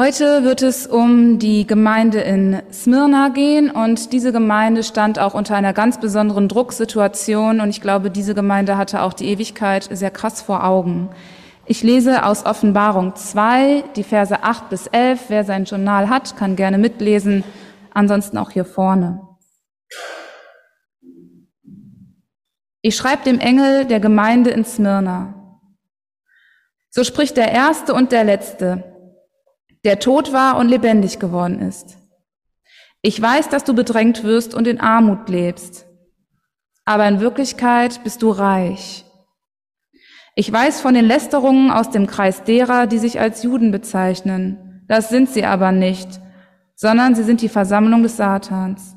Heute wird es um die Gemeinde in Smyrna gehen und diese Gemeinde stand auch unter einer ganz besonderen Drucksituation und ich glaube, diese Gemeinde hatte auch die Ewigkeit sehr krass vor Augen. Ich lese aus Offenbarung 2, die Verse 8 bis 11. Wer sein Journal hat, kann gerne mitlesen, ansonsten auch hier vorne. Ich schreibe dem Engel der Gemeinde in Smyrna. So spricht der Erste und der Letzte, der tot war und lebendig geworden ist. Ich weiß, dass du bedrängt wirst und in Armut lebst, aber in Wirklichkeit bist du reich. Ich weiß von den Lästerungen aus dem Kreis derer, die sich als Juden bezeichnen. Das sind sie aber nicht, sondern sie sind die Versammlung des Satans.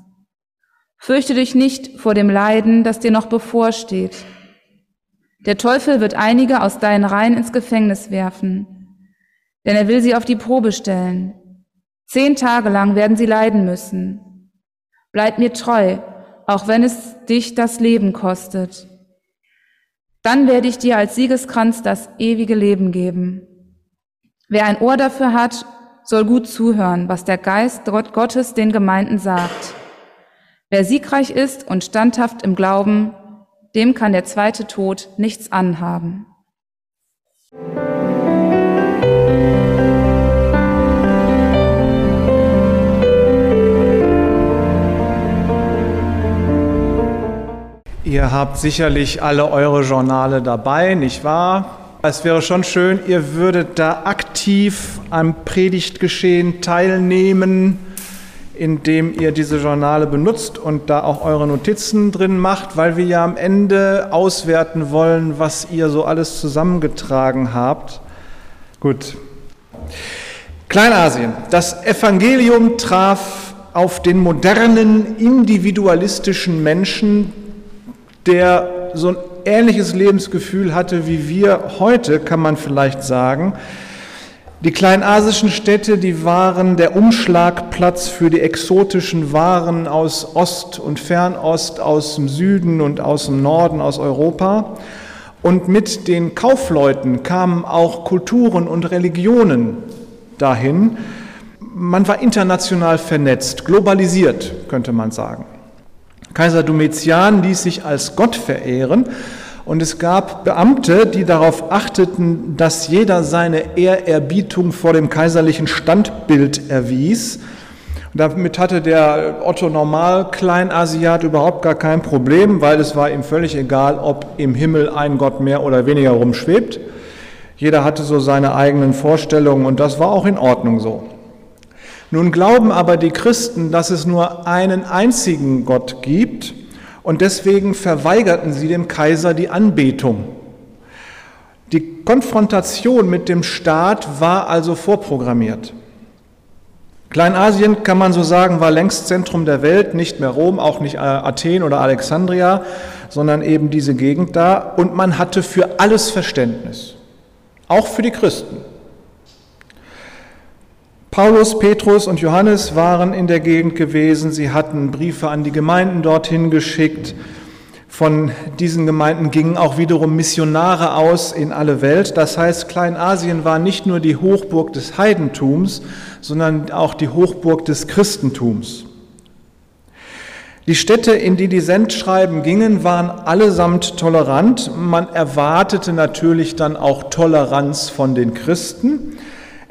Fürchte dich nicht vor dem Leiden, das dir noch bevorsteht. Der Teufel wird einige aus deinen Reihen ins Gefängnis werfen denn er will sie auf die Probe stellen. Zehn Tage lang werden sie leiden müssen. Bleib mir treu, auch wenn es dich das Leben kostet. Dann werde ich dir als Siegeskranz das ewige Leben geben. Wer ein Ohr dafür hat, soll gut zuhören, was der Geist Gottes den Gemeinden sagt. Wer siegreich ist und standhaft im Glauben, dem kann der zweite Tod nichts anhaben. Ihr habt sicherlich alle eure Journale dabei, nicht wahr? Es wäre schon schön, ihr würdet da aktiv am Predigtgeschehen teilnehmen, indem ihr diese Journale benutzt und da auch eure Notizen drin macht, weil wir ja am Ende auswerten wollen, was ihr so alles zusammengetragen habt. Gut. Kleinasien. Das Evangelium traf auf den modernen, individualistischen Menschen, der so ein ähnliches Lebensgefühl hatte wie wir heute, kann man vielleicht sagen. Die kleinasischen Städte, die waren der Umschlagplatz für die exotischen Waren aus Ost und Fernost, aus dem Süden und aus dem Norden, aus Europa. Und mit den Kaufleuten kamen auch Kulturen und Religionen dahin. Man war international vernetzt, globalisiert, könnte man sagen. Kaiser Domitian ließ sich als Gott verehren und es gab Beamte, die darauf achteten, dass jeder seine Ehrerbietung vor dem kaiserlichen Standbild erwies. Und damit hatte der Otto Normal Kleinasiat überhaupt gar kein Problem, weil es war ihm völlig egal, ob im Himmel ein Gott mehr oder weniger rumschwebt. Jeder hatte so seine eigenen Vorstellungen und das war auch in Ordnung so. Nun glauben aber die Christen, dass es nur einen einzigen Gott gibt und deswegen verweigerten sie dem Kaiser die Anbetung. Die Konfrontation mit dem Staat war also vorprogrammiert. Kleinasien, kann man so sagen, war längst Zentrum der Welt, nicht mehr Rom, auch nicht Athen oder Alexandria, sondern eben diese Gegend da. Und man hatte für alles Verständnis, auch für die Christen. Paulus, Petrus und Johannes waren in der Gegend gewesen. Sie hatten Briefe an die Gemeinden dorthin geschickt. Von diesen Gemeinden gingen auch wiederum Missionare aus in alle Welt. Das heißt, Kleinasien war nicht nur die Hochburg des Heidentums, sondern auch die Hochburg des Christentums. Die Städte, in die die Sendschreiben gingen, waren allesamt tolerant. Man erwartete natürlich dann auch Toleranz von den Christen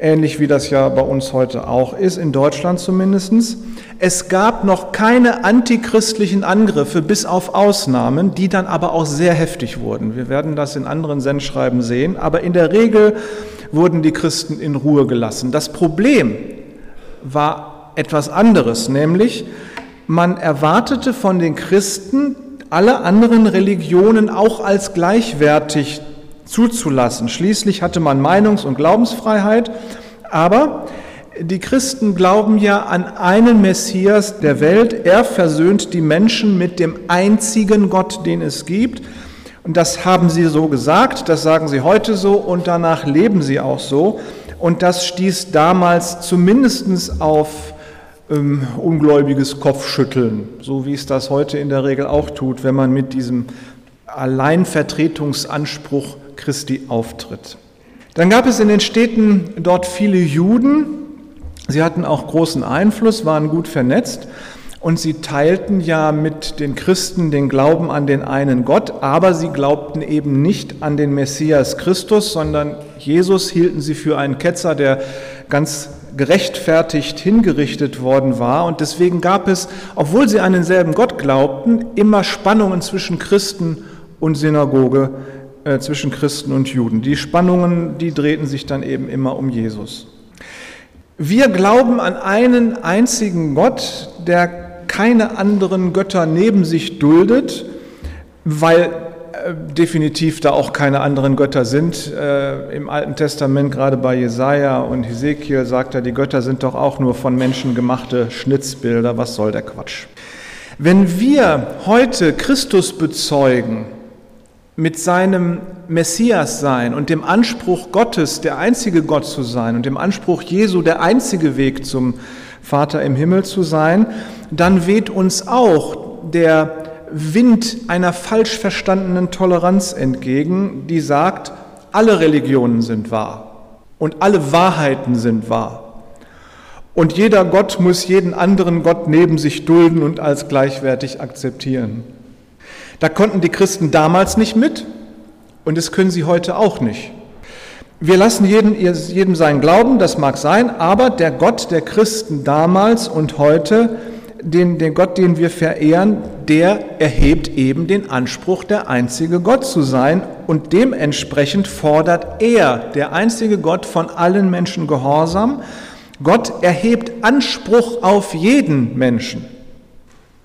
ähnlich wie das ja bei uns heute auch ist, in Deutschland zumindest. Es gab noch keine antichristlichen Angriffe, bis auf Ausnahmen, die dann aber auch sehr heftig wurden. Wir werden das in anderen Sendschreiben sehen, aber in der Regel wurden die Christen in Ruhe gelassen. Das Problem war etwas anderes, nämlich man erwartete von den Christen, alle anderen Religionen auch als gleichwertig zuzulassen. Schließlich hatte man Meinungs- und Glaubensfreiheit, aber die Christen glauben ja an einen Messias der Welt. Er versöhnt die Menschen mit dem einzigen Gott, den es gibt. Und das haben sie so gesagt, das sagen sie heute so und danach leben sie auch so. Und das stieß damals zumindest auf ähm, ungläubiges Kopfschütteln, so wie es das heute in der Regel auch tut, wenn man mit diesem Alleinvertretungsanspruch Christi auftritt. Dann gab es in den Städten dort viele Juden Sie hatten auch großen Einfluss, waren gut vernetzt und sie teilten ja mit den Christen den Glauben an den einen Gott, aber sie glaubten eben nicht an den Messias Christus, sondern Jesus hielten sie für einen Ketzer, der ganz gerechtfertigt hingerichtet worden war. Und deswegen gab es, obwohl sie an denselben Gott glaubten, immer Spannungen zwischen Christen und Synagoge, äh, zwischen Christen und Juden. Die Spannungen, die drehten sich dann eben immer um Jesus. Wir glauben an einen einzigen Gott, der keine anderen Götter neben sich duldet, weil äh, definitiv da auch keine anderen Götter sind. Äh, Im Alten Testament, gerade bei Jesaja und Hesekiel, sagt er, die Götter sind doch auch nur von Menschen gemachte Schnitzbilder. Was soll der Quatsch? Wenn wir heute Christus bezeugen, mit seinem Messias sein und dem Anspruch Gottes, der einzige Gott zu sein und dem Anspruch Jesu, der einzige Weg zum Vater im Himmel zu sein, dann weht uns auch der Wind einer falsch verstandenen Toleranz entgegen, die sagt, alle Religionen sind wahr und alle Wahrheiten sind wahr. Und jeder Gott muss jeden anderen Gott neben sich dulden und als gleichwertig akzeptieren. Da konnten die Christen damals nicht mit und das können sie heute auch nicht. Wir lassen jedem, jedem seinen Glauben, das mag sein, aber der Gott der Christen damals und heute den, den Gott, den wir verehren, der erhebt eben den Anspruch, der einzige Gott zu sein und dementsprechend fordert er, der einzige Gott, von allen Menschen Gehorsam. Gott erhebt Anspruch auf jeden Menschen.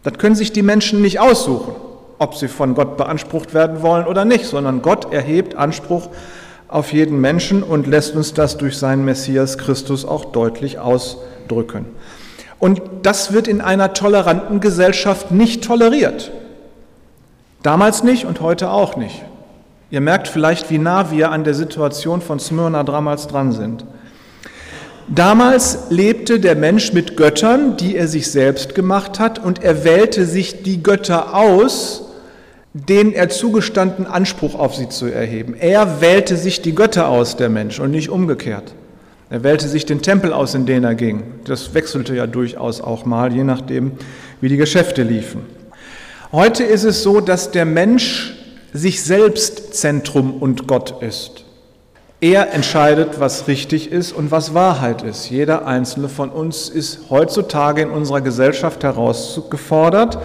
Das können sich die Menschen nicht aussuchen, ob sie von Gott beansprucht werden wollen oder nicht, sondern Gott erhebt Anspruch auf jeden Menschen und lässt uns das durch seinen Messias Christus auch deutlich ausdrücken. Und das wird in einer toleranten Gesellschaft nicht toleriert. Damals nicht und heute auch nicht. Ihr merkt vielleicht, wie nah wir an der Situation von Smyrna damals dran sind. Damals lebte der Mensch mit Göttern, die er sich selbst gemacht hat, und er wählte sich die Götter aus, denen er zugestanden Anspruch auf sie zu erheben. Er wählte sich die Götter aus, der Mensch, und nicht umgekehrt. Er wählte sich den Tempel aus, in den er ging. Das wechselte ja durchaus auch mal, je nachdem, wie die Geschäfte liefen. Heute ist es so, dass der Mensch sich selbst Zentrum und Gott ist. Er entscheidet, was richtig ist und was Wahrheit ist. Jeder einzelne von uns ist heutzutage in unserer Gesellschaft herausgefordert,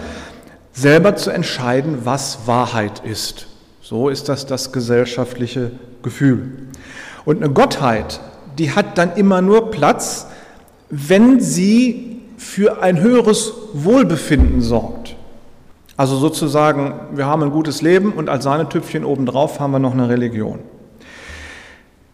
selber zu entscheiden, was Wahrheit ist. So ist das das gesellschaftliche Gefühl. Und eine Gottheit die hat dann immer nur Platz, wenn sie für ein höheres Wohlbefinden sorgt. Also sozusagen, wir haben ein gutes Leben und als Sahnetüpfchen obendrauf haben wir noch eine Religion.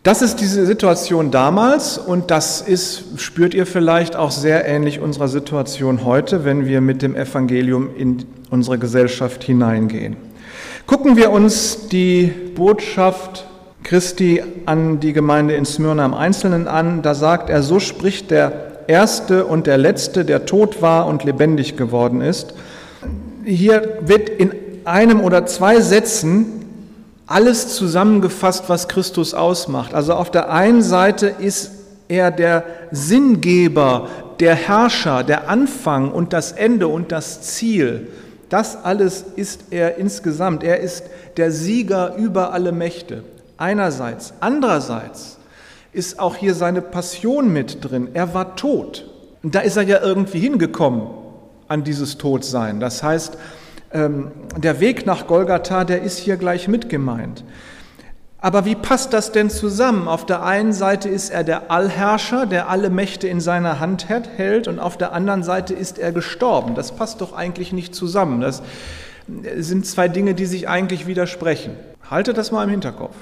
Das ist diese Situation damals und das ist, spürt ihr vielleicht, auch sehr ähnlich unserer Situation heute, wenn wir mit dem Evangelium in unsere Gesellschaft hineingehen. Gucken wir uns die Botschaft Christi an die Gemeinde in Smyrna im Einzelnen an. Da sagt er, so spricht der Erste und der Letzte, der tot war und lebendig geworden ist. Hier wird in einem oder zwei Sätzen alles zusammengefasst, was Christus ausmacht. Also auf der einen Seite ist er der Sinngeber, der Herrscher, der Anfang und das Ende und das Ziel. Das alles ist er insgesamt. Er ist der Sieger über alle Mächte einerseits. Andererseits ist auch hier seine Passion mit drin. Er war tot. Und da ist er ja irgendwie hingekommen an dieses Todsein. Das heißt, ähm, der Weg nach Golgatha, der ist hier gleich mit gemeint. Aber wie passt das denn zusammen? Auf der einen Seite ist er der Allherrscher, der alle Mächte in seiner Hand hält, und auf der anderen Seite ist er gestorben. Das passt doch eigentlich nicht zusammen. Das sind zwei Dinge, die sich eigentlich widersprechen. Haltet das mal im Hinterkopf.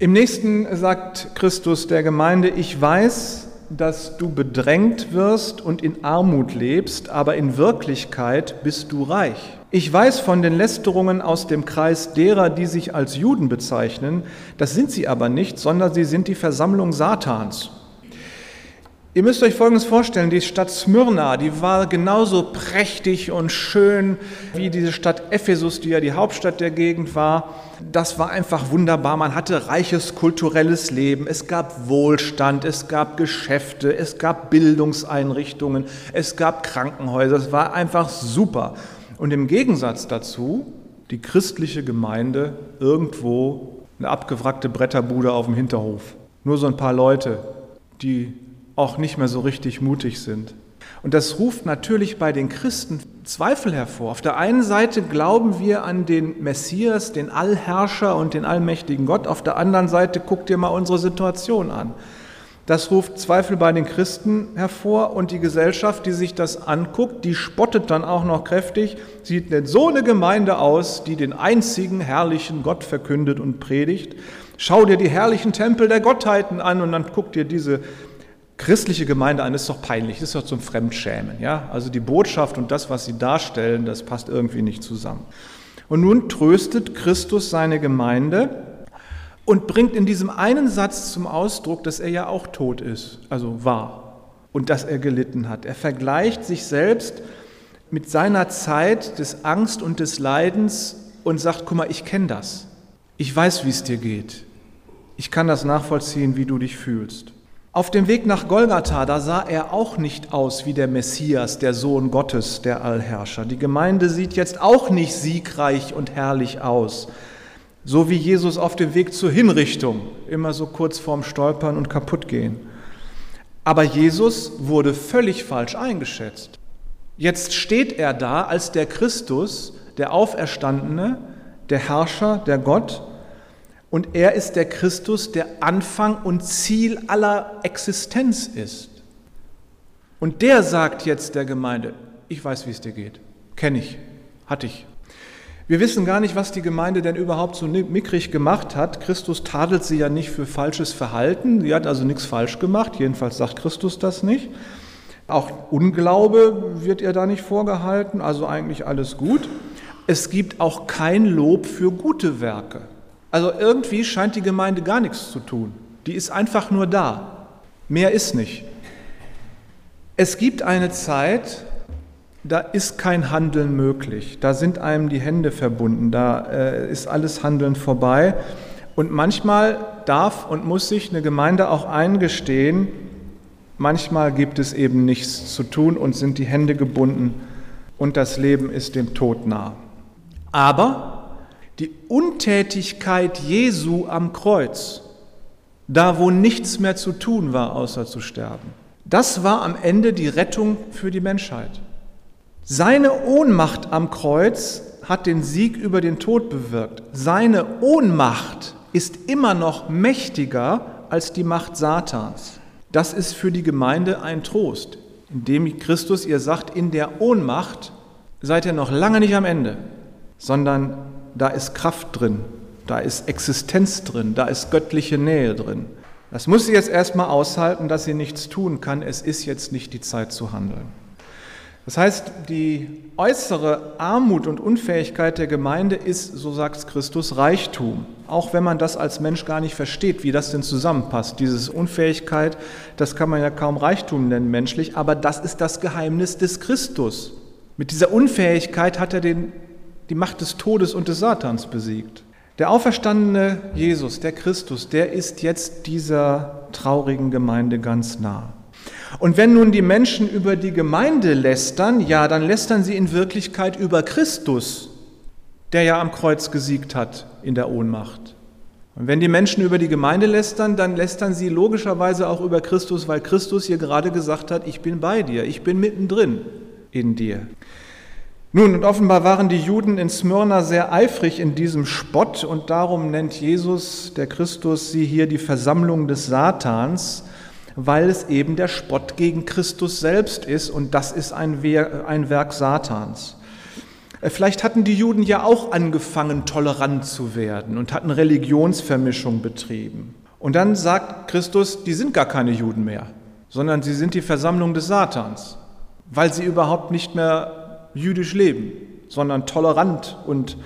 Im nächsten sagt Christus der Gemeinde, ich weiß, dass du bedrängt wirst und in Armut lebst, aber in Wirklichkeit bist du reich. Ich weiß von den Lästerungen aus dem Kreis derer, die sich als Juden bezeichnen, das sind sie aber nicht, sondern sie sind die Versammlung Satans. Ihr müsst euch Folgendes vorstellen, die Stadt Smyrna, die war genauso prächtig und schön wie diese Stadt Ephesus, die ja die Hauptstadt der Gegend war. Das war einfach wunderbar. Man hatte reiches kulturelles Leben, es gab Wohlstand, es gab Geschäfte, es gab Bildungseinrichtungen, es gab Krankenhäuser, es war einfach super. Und im Gegensatz dazu die christliche Gemeinde irgendwo eine abgewrackte Bretterbude auf dem Hinterhof. Nur so ein paar Leute, die auch nicht mehr so richtig mutig sind. Und das ruft natürlich bei den Christen Zweifel hervor. Auf der einen Seite glauben wir an den Messias, den Allherrscher und den allmächtigen Gott. Auf der anderen Seite guckt dir mal unsere Situation an. Das ruft Zweifel bei den Christen hervor und die Gesellschaft, die sich das anguckt, die spottet dann auch noch kräftig. Sieht denn so eine Gemeinde aus, die den einzigen herrlichen Gott verkündet und predigt? Schau dir die herrlichen Tempel der Gottheiten an und dann guck dir diese christliche Gemeinde an, ist doch peinlich, das ist doch zum Fremdschämen. Ja? Also die Botschaft und das, was sie darstellen, das passt irgendwie nicht zusammen. Und nun tröstet Christus seine Gemeinde und bringt in diesem einen Satz zum Ausdruck, dass er ja auch tot ist, also war, und dass er gelitten hat. Er vergleicht sich selbst mit seiner Zeit des Angst und des Leidens und sagt, guck mal, ich kenne das. Ich weiß, wie es dir geht. Ich kann das nachvollziehen, wie du dich fühlst. Auf dem Weg nach Golgatha, da sah er auch nicht aus wie der Messias, der Sohn Gottes, der Allherrscher. Die Gemeinde sieht jetzt auch nicht siegreich und herrlich aus, so wie Jesus auf dem Weg zur Hinrichtung, immer so kurz vorm Stolpern und kaputtgehen. Aber Jesus wurde völlig falsch eingeschätzt. Jetzt steht er da als der Christus, der Auferstandene, der Herrscher, der Gott, und er ist der Christus, der Anfang und Ziel aller Existenz ist. Und der sagt jetzt der Gemeinde, ich weiß, wie es dir geht. Kenne ich, hatte ich. Wir wissen gar nicht, was die Gemeinde denn überhaupt so mickrig gemacht hat. Christus tadelt sie ja nicht für falsches Verhalten. Sie hat also nichts falsch gemacht. Jedenfalls sagt Christus das nicht. Auch Unglaube wird ihr da nicht vorgehalten. Also eigentlich alles gut. Es gibt auch kein Lob für gute Werke. Also irgendwie scheint die Gemeinde gar nichts zu tun. Die ist einfach nur da. Mehr ist nicht. Es gibt eine Zeit, da ist kein Handeln möglich. Da sind einem die Hände verbunden. Da äh, ist alles Handeln vorbei. Und manchmal darf und muss sich eine Gemeinde auch eingestehen, manchmal gibt es eben nichts zu tun und sind die Hände gebunden und das Leben ist dem Tod nah. Aber die Untätigkeit Jesu am Kreuz, da wo nichts mehr zu tun war, außer zu sterben, das war am Ende die Rettung für die Menschheit. Seine Ohnmacht am Kreuz hat den Sieg über den Tod bewirkt. Seine Ohnmacht ist immer noch mächtiger als die Macht Satans. Das ist für die Gemeinde ein Trost, indem Christus ihr sagt, in der Ohnmacht seid ihr noch lange nicht am Ende, sondern da ist Kraft drin, da ist Existenz drin, da ist göttliche Nähe drin. Das muss sie jetzt erstmal aushalten, dass sie nichts tun kann. Es ist jetzt nicht die Zeit zu handeln. Das heißt, die äußere Armut und Unfähigkeit der Gemeinde ist, so sagt Christus, Reichtum. Auch wenn man das als Mensch gar nicht versteht, wie das denn zusammenpasst. Diese Unfähigkeit, das kann man ja kaum Reichtum nennen menschlich, aber das ist das Geheimnis des Christus. Mit dieser Unfähigkeit hat er den die Macht des Todes und des Satans besiegt. Der auferstandene Jesus, der Christus, der ist jetzt dieser traurigen Gemeinde ganz nah. Und wenn nun die Menschen über die Gemeinde lästern, ja, dann lästern sie in Wirklichkeit über Christus, der ja am Kreuz gesiegt hat in der Ohnmacht. Und wenn die Menschen über die Gemeinde lästern, dann lästern sie logischerweise auch über Christus, weil Christus hier gerade gesagt hat, ich bin bei dir, ich bin mittendrin in dir. Nun, und offenbar waren die Juden in Smyrna sehr eifrig in diesem Spott und darum nennt Jesus, der Christus, sie hier die Versammlung des Satans, weil es eben der Spott gegen Christus selbst ist und das ist ein, Werk Satans. Äh, vielleicht hatten die Juden ja auch angefangen, tolerant zu werden und hatten Religionsvermischung betrieben. Und dann sagt Christus, die sind gar keine Juden mehr, sondern sie sind die Versammlung des Satans, weil sie überhaupt nicht mehr jüdisch leben, sondern tolerant und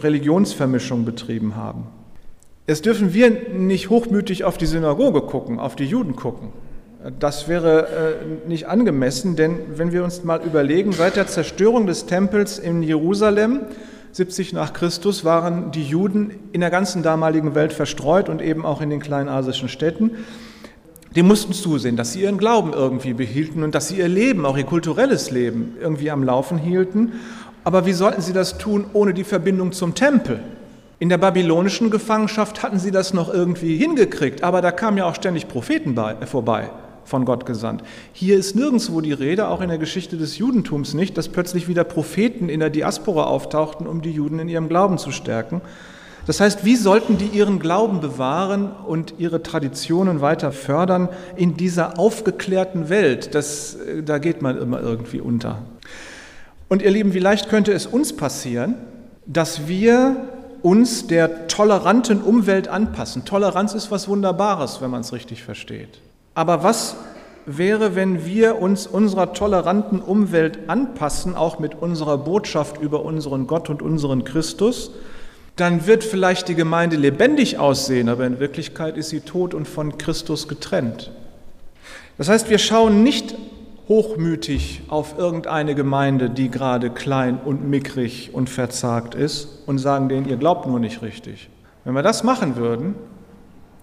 Religionsvermischung betrieben haben. Jetzt dürfen wir nicht hochmütig auf die Synagoge gucken, auf die Juden gucken. Das wäre äh, nicht angemessen, denn wenn wir uns mal überlegen, seit der Zerstörung des Tempels in Jerusalem 70 nach Christus waren die Juden in der ganzen damaligen Welt verstreut und eben auch in den kleinasischen Städten. Die mussten zusehen, dass sie ihren Glauben irgendwie behielten und dass sie ihr Leben, auch ihr kulturelles Leben, irgendwie am Laufen hielten. Aber wie sollten sie das tun ohne die Verbindung zum Tempel? In der babylonischen Gefangenschaft hatten sie das noch irgendwie hingekriegt, aber da kamen ja auch ständig Propheten bei, äh, vorbei, von Gott gesandt. Hier ist nirgendwo die Rede, auch in der Geschichte des Judentums nicht, dass plötzlich wieder Propheten in der Diaspora auftauchten, um die Juden in ihrem Glauben zu stärken. Das heißt, wie sollten die ihren Glauben bewahren und ihre Traditionen weiter fördern in dieser aufgeklärten Welt? Das, äh, da geht man immer irgendwie unter. Und ihr Lieben, wie leicht könnte es uns passieren, dass wir uns der toleranten Umwelt anpassen? Toleranz ist was Wunderbares, wenn man es richtig versteht. Aber was wäre, wenn wir uns unserer toleranten Umwelt anpassen, auch mit unserer Botschaft über unseren Gott und unseren Christus? Dann wird vielleicht die Gemeinde lebendig aussehen, aber in Wirklichkeit ist sie tot und von Christus getrennt. Das heißt, wir schauen nicht hochmütig auf irgendeine Gemeinde, die gerade klein und mickrig und verzagt ist und sagen denen, ihr glaubt nur nicht richtig. Wenn wir das machen würden,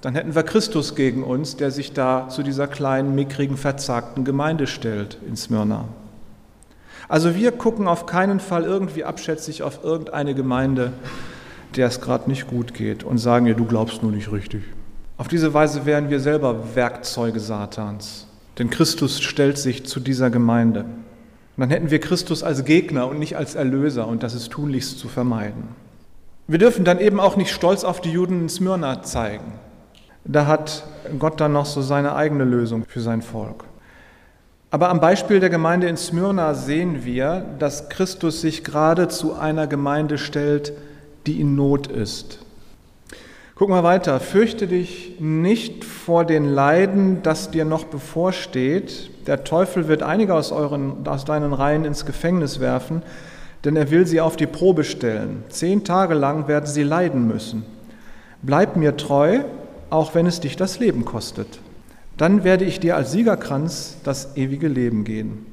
dann hätten wir Christus gegen uns, der sich da zu dieser kleinen, mickrigen, verzagten Gemeinde stellt in Smyrna. Also wir gucken auf keinen Fall irgendwie abschätzig auf irgendeine Gemeinde, der es gerade nicht gut geht und sagen ihr, du glaubst nur nicht richtig. Auf diese Weise wären wir selber Werkzeuge Satans. Denn Christus stellt sich zu dieser Gemeinde. Und dann hätten wir Christus als Gegner und nicht als Erlöser und das ist tunlichst zu vermeiden. Wir dürfen dann eben auch nicht stolz auf die Juden in Smyrna zeigen. Da hat Gott dann noch so seine eigene Lösung für sein Volk. Aber am Beispiel der Gemeinde in Smyrna sehen wir, dass Christus sich gerade zu einer Gemeinde stellt, die in Not ist. Guck mal weiter. Fürchte dich nicht vor den Leiden, das dir noch bevorsteht. Der Teufel wird einige aus, euren, aus deinen Reihen ins Gefängnis werfen, denn er will sie auf die Probe stellen. Zehn Tage lang werden sie leiden müssen. Bleib mir treu, auch wenn es dich das Leben kostet. Dann werde ich dir als Siegerkranz das ewige Leben geben.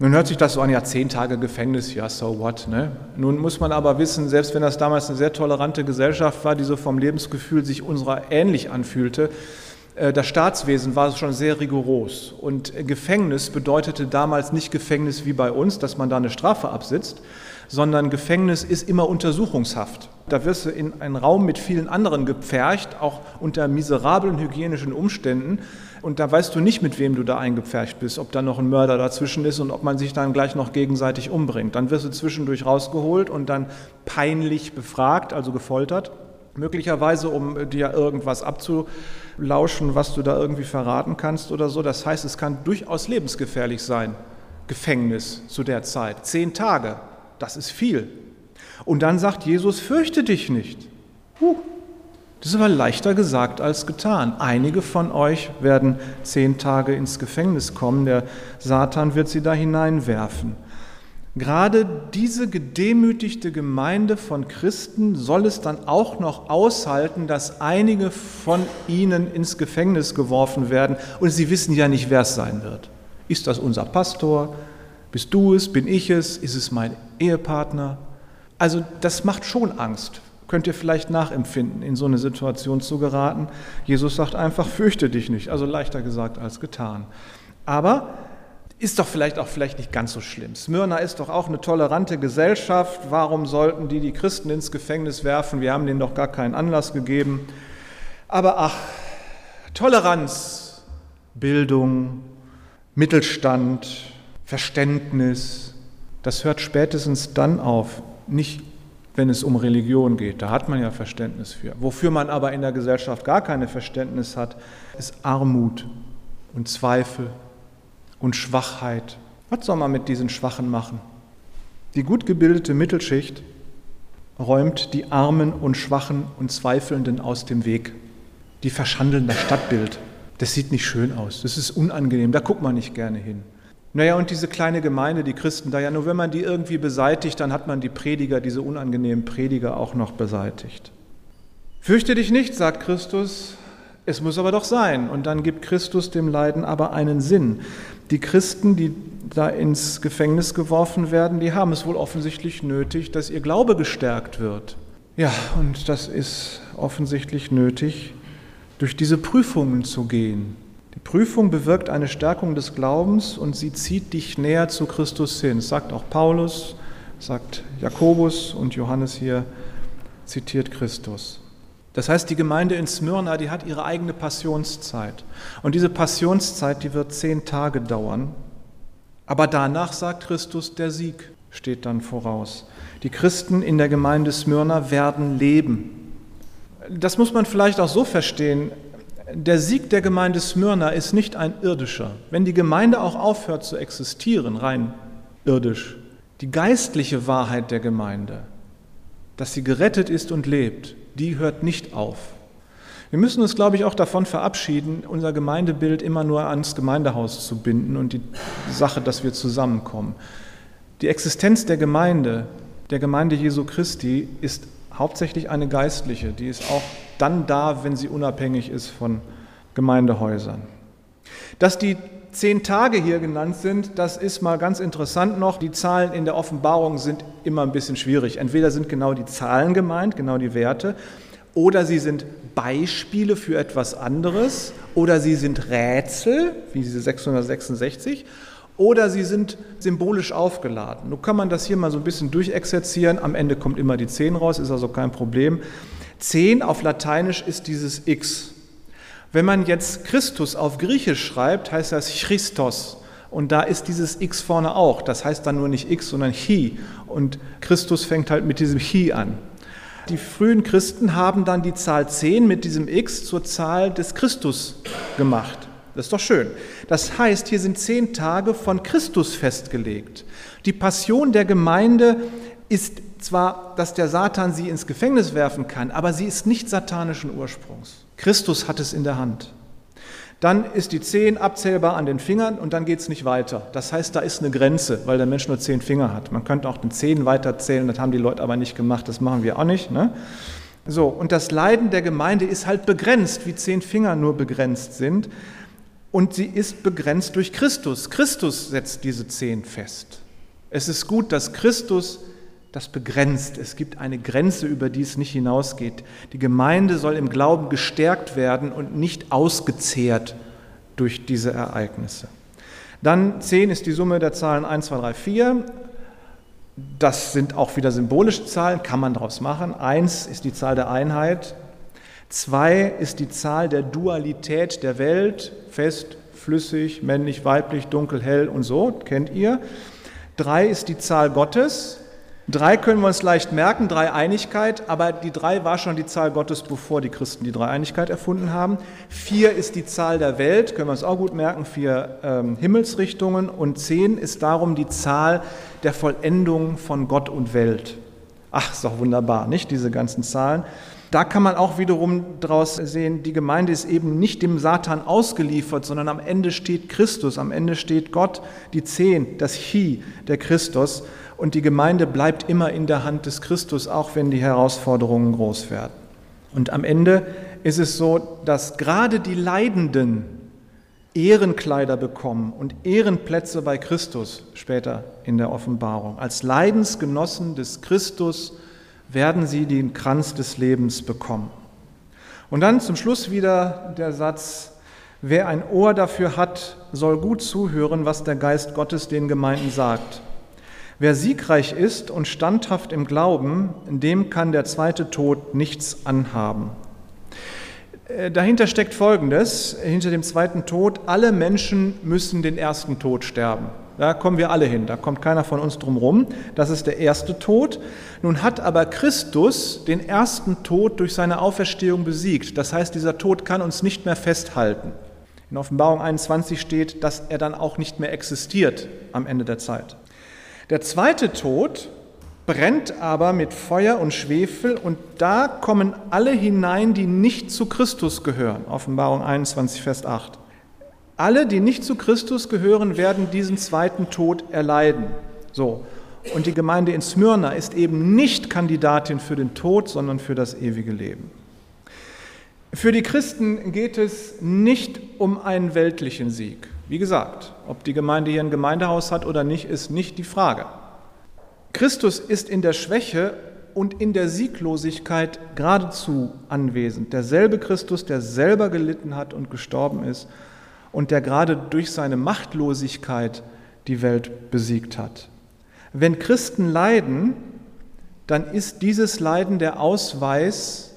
Nun hört sich das so an, ja, zehn Tage Gefängnis, ja, so what. Ne? Nun muss man aber wissen, selbst wenn das damals eine sehr tolerante Gesellschaft war, die so vom Lebensgefühl sich unserer ähnlich anfühlte, äh, das Staatswesen war schon sehr rigoros. Und Gefängnis bedeutete damals nicht Gefängnis wie bei uns, dass man da eine Strafe absitzt, sondern Gefängnis ist immer Untersuchungshaft. Da wirst du in einen Raum mit vielen anderen gepfercht, auch unter miserablen hygienischen Umständen. Und da weißt du nicht, mit wem du da eingepfercht bist, ob da noch ein Mörder dazwischen ist und ob man sich dann gleich noch gegenseitig umbringt. Dann wirst du zwischendurch rausgeholt und dann peinlich befragt, also gefoltert. Möglicherweise, um dir irgendwas abzulauschen, was du da irgendwie verraten kannst oder so. Das heißt, es kann durchaus lebensgefährlich sein. Gefängnis zu der Zeit. Zehn Tage, das ist viel. Und dann sagt Jesus, fürchte dich nicht. Huh, das ist aber leichter gesagt als getan. Einige von euch werden zehn Tage ins Gefängnis kommen, der Satan wird sie da hineinwerfen. Gerade diese gedemütigte Gemeinde von Christen soll es dann auch noch aushalten, dass einige von ihnen ins Gefängnis geworfen werden und sie wissen ja nicht, wer es sein wird. Ist das unser Pastor? Bist du es? Bin ich es? Ist es mein Ehepartner? Also das macht schon Angst könnt ihr vielleicht nachempfinden, in so eine Situation zu geraten. Jesus sagt einfach, fürchte dich nicht, also leichter gesagt als getan. Aber ist doch vielleicht auch vielleicht nicht ganz so schlimm. Smyrna ist doch auch eine tolerante Gesellschaft. Warum sollten die die Christen ins Gefängnis werfen? Wir haben denen doch gar keinen Anlass gegeben. Aber ach, Toleranz, Bildung, Mittelstand, Verständnis, das hört spätestens dann auf, nicht wenn es um Religion geht. Da hat man ja Verständnis für. Wofür man aber in der Gesellschaft gar keine Verständnis hat, ist Armut und Zweifel und Schwachheit. Was soll man mit diesen Schwachen machen? Die gut gebildete Mittelschicht räumt die Armen und Schwachen und Zweifelnden aus dem Weg. Die verschandeln das Stadtbild. Das sieht nicht schön aus. Das ist unangenehm. Da guckt man nicht gerne hin. Naja, und diese kleine Gemeinde, die Christen da, ja, nur wenn man die irgendwie beseitigt, dann hat man die Prediger, diese unangenehmen Prediger auch noch beseitigt. Fürchte dich nicht, sagt Christus, Es muss aber doch sein. Und dann gibt Christus dem Leiden aber einen Sinn. Die Christen, die da ins Gefängnis geworfen werden, die haben es wohl offensichtlich nötig, dass ihr Glaube gestärkt wird. Ja, und das ist offensichtlich nötig, durch diese Prüfungen zu gehen. Prüfung bewirkt eine Stärkung des Glaubens und sie zieht dich näher zu Christus hin. Sagt auch Paulus, sagt Jakobus und Johannes hier zitiert Christus. Das heißt, die Gemeinde in Smyrna, die hat ihre eigene Passionszeit. Und diese Passionszeit, die wird zehn Tage dauern. Aber danach, sagt Christus, der Sieg steht dann voraus. Die Christen in der Gemeinde Smyrna werden leben. Das muss man vielleicht auch so verstehen. Der Sieg der Gemeinde Smyrna ist nicht ein irdischer. Wenn die Gemeinde auch aufhört zu existieren, rein irdisch, die geistliche Wahrheit der Gemeinde, dass sie gerettet ist und lebt, die hört nicht auf. Wir müssen uns, glaube ich, auch davon verabschieden, unser Gemeindebild immer nur ans Gemeindehaus zu binden und die Sache, dass wir zusammenkommen. Die Existenz der Gemeinde, der Gemeinde Jesu Christi, ist hauptsächlich eine geistliche. Die ist auch dann da, wenn sie unabhängig ist von Gemeindehäusern. Dass die zehn Tage hier genannt sind, das ist mal ganz interessant noch. Die Zahlen in der Offenbarung sind immer ein bisschen schwierig. Entweder sind genau die Zahlen gemeint, genau die Werte, oder sie sind Beispiele für etwas anderes, oder sie sind Rätsel, wie diese 666, oder sie sind symbolisch aufgeladen. Nun kann man das hier mal so ein bisschen durchexerzieren. Am Ende kommt immer die 10 raus, ist also kein Problem. 10 auf Lateinisch ist dieses X. Wenn man jetzt Christus auf Griechisch schreibt, heißt das Christos. Und da ist dieses X vorne auch. Das heißt dann nur nicht X, sondern Chi. Und Christus fängt halt mit diesem Chi an. Die frühen Christen haben dann die Zahl 10 mit diesem X zur Zahl des Christus gemacht. Das ist doch schön. Das heißt, hier sind zehn Tage von Christus festgelegt. Die Passion der Gemeinde ist zwar, dass der Satan sie ins Gefängnis werfen kann, aber sie ist nicht satanischen Ursprungs. Christus hat es in der Hand. Dann ist die zehn abzählbar an den Fingern und dann geht es nicht weiter. Das heißt, da ist eine Grenze, weil der Mensch nur zehn Finger hat. Man könnte auch den zehn weiterzählen, das haben die Leute aber nicht gemacht, das machen wir auch nicht. Ne? So, und das Leiden der Gemeinde ist halt begrenzt, wie zehn Finger nur begrenzt sind. Und sie ist begrenzt durch Christus. Christus setzt diese zehn fest. Es ist gut, dass Christus das begrenzt. Es gibt eine Grenze, über die es nicht hinausgeht. Die Gemeinde soll im Glauben gestärkt werden und nicht ausgezehrt durch diese Ereignisse. Dann 10 ist die Summe der Zahlen 1, 2, 3, 4. Das sind auch wieder symbolische Zahlen, kann man daraus machen. 1 ist die Zahl der Einheit. 2 ist die Zahl der Dualität der Welt, fest, flüssig, männlich, weiblich, dunkel, hell und so, kennt ihr. 3 ist die Zahl Gottes, Drei können wir uns leicht merken, Dreieinigkeit, aber die drei war schon die Zahl Gottes, bevor die Christen die Dreieinigkeit erfunden haben. Vier ist die Zahl der Welt, können wir uns auch gut merken, vier ähm, Himmelsrichtungen. Und zehn ist darum die Zahl der Vollendung von Gott und Welt. Ach, ist doch wunderbar, nicht, diese ganzen Zahlen. Da kann man auch wiederum daraus sehen, die Gemeinde ist eben nicht dem Satan ausgeliefert, sondern am Ende steht Christus, am Ende steht Gott, die Zehn, das Chi, der Christus. Und die Gemeinde bleibt immer in der Hand des Christus, auch wenn die Herausforderungen groß werden. Und am Ende ist es so, dass gerade die Leidenden Ehrenkleider bekommen und Ehrenplätze bei Christus später in der Offenbarung. Als Leidensgenossen des Christus werden sie den Kranz des Lebens bekommen. Und dann zum Schluss wieder der Satz, wer ein Ohr dafür hat, soll gut zuhören, was der Geist Gottes den Gemeinden sagt. Wer siegreich ist und standhaft im Glauben, dem kann der zweite Tod nichts anhaben. Äh, dahinter steckt Folgendes, hinter dem zweiten Tod, alle Menschen müssen den ersten Tod sterben. Da kommen wir alle hin, da kommt keiner von uns drum rum. Das ist der erste Tod. Nun hat aber Christus den ersten Tod durch seine Auferstehung besiegt. Das heißt, dieser Tod kann uns nicht mehr festhalten. In Offenbarung 21 steht, dass er dann auch nicht mehr existiert am Ende der Zeit. Der zweite Tod brennt aber mit Feuer und Schwefel und da kommen alle hinein, die nicht zu Christus gehören. Offenbarung 21, Vers 8. Alle, die nicht zu Christus gehören, werden diesen zweiten Tod erleiden. So. Und die Gemeinde in Smyrna ist eben nicht Kandidatin für den Tod, sondern für das ewige Leben. Für die Christen geht es nicht um einen weltlichen Sieg. Wie gesagt, ob die Gemeinde hier ein Gemeindehaus hat oder nicht, ist nicht die Frage. Christus ist in der Schwäche und in der Sieglosigkeit geradezu anwesend. Derselbe Christus, der selber gelitten hat und gestorben ist und der gerade durch seine Machtlosigkeit die Welt besiegt hat. Wenn Christen leiden, dann ist dieses Leiden der Ausweis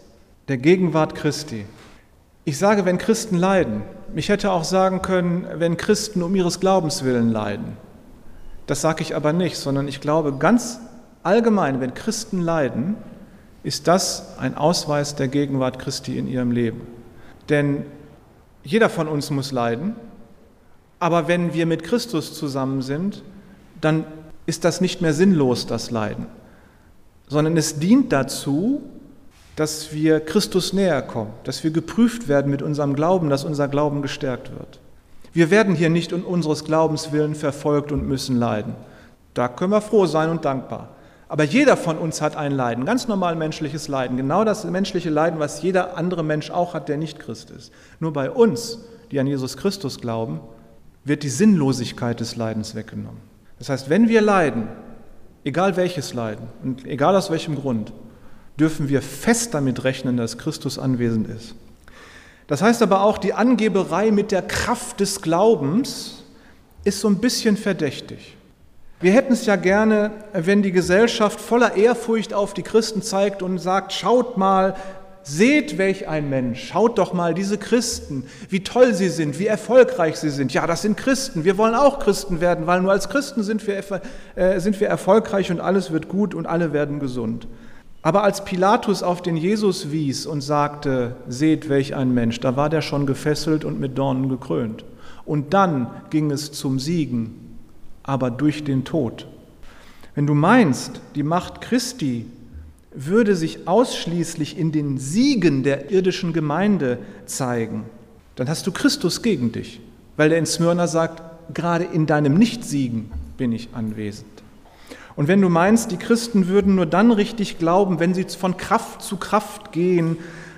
der Gegenwart Christi. Ich sage, wenn Christen leiden. Ich hätte auch sagen können, wenn Christen um ihres Glaubens willen leiden. Das sage ich aber nicht, sondern ich glaube ganz allgemein, wenn Christen leiden, ist das ein Ausweis der Gegenwart Christi in ihrem Leben. Denn jeder von uns muss leiden, aber wenn wir mit Christus zusammen sind, dann ist das nicht mehr sinnlos, das Leiden, sondern es dient dazu, dass wir Christus näher kommen, dass wir geprüft werden mit unserem Glauben, dass unser Glauben gestärkt wird. Wir werden hier nicht um unseres Glaubens willen verfolgt und müssen leiden. Da können wir froh sein und dankbar. Aber jeder von uns hat ein Leiden, ganz normal menschliches Leiden, genau das menschliche Leiden, was jeder andere Mensch auch hat, der nicht Christ ist. Nur bei uns, die an Jesus Christus glauben, wird die Sinnlosigkeit des Leidens weggenommen. Das heißt, wenn wir leiden, egal welches Leiden und egal aus welchem Grund, dürfen wir fest damit rechnen, dass Christus anwesend ist. Das heißt aber auch, die Angeberei mit der Kraft des Glaubens ist so ein bisschen verdächtig. Wir hätten es ja gerne, wenn die Gesellschaft voller Ehrfurcht auf die Christen zeigt und sagt, schaut mal, seht welch ein Mensch, schaut doch mal diese Christen, wie toll sie sind, wie erfolgreich sie sind. Ja, das sind Christen, wir wollen auch Christen werden, weil nur als Christen sind wir, äh, sind wir erfolgreich und alles wird gut und alle werden gesund. Aber als Pilatus auf den Jesus wies und sagte, seht welch ein Mensch, da war der schon gefesselt und mit Dornen gekrönt. Und dann ging es zum Siegen aber durch den Tod. Wenn du meinst, die Macht Christi würde sich ausschließlich in den Siegen der irdischen Gemeinde zeigen, dann hast du Christus gegen dich, weil er in Smyrna sagt, gerade in deinem Nichtsiegen bin ich anwesend. Und wenn du meinst, die Christen würden nur dann richtig glauben, wenn sie von Kraft zu Kraft gehen,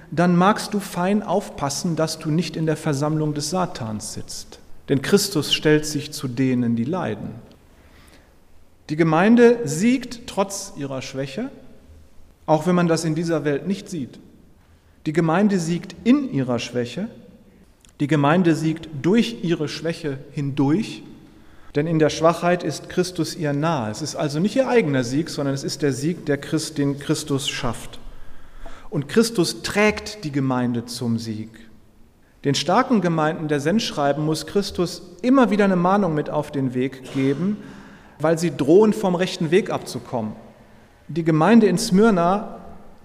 dann magst du fein aufpassen, dass du nicht in der Versammlung des Satans sitzt. Denn Christus stellt sich zu denen, die leiden. Die Gemeinde siegt trotz ihrer Schwäche, auch wenn man das in dieser Welt nicht sieht. Die Gemeinde siegt in ihrer Schwäche, die Gemeinde siegt durch ihre Schwäche hindurch, denn in der Schwachheit ist Christus ihr nahe. Es ist also nicht ihr eigener Sieg, sondern es ist der Sieg, der Christ, den Christus schafft. Und Christus trägt die Gemeinde zum Sieg. Den starken Gemeinden der Sendschreiben muss Christus immer wieder eine Mahnung mit auf den Weg geben, weil sie drohen, vom rechten Weg abzukommen. Die Gemeinde in Smyrna,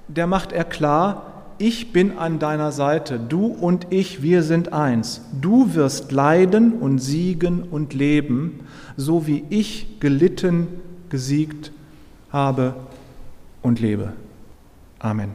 der macht er klar, ich bin an deiner Seite, du und ich, wir sind eins. Du wirst leiden und siegen und leben, so wie ich gelitten, gesiegt habe und lebe. Amen.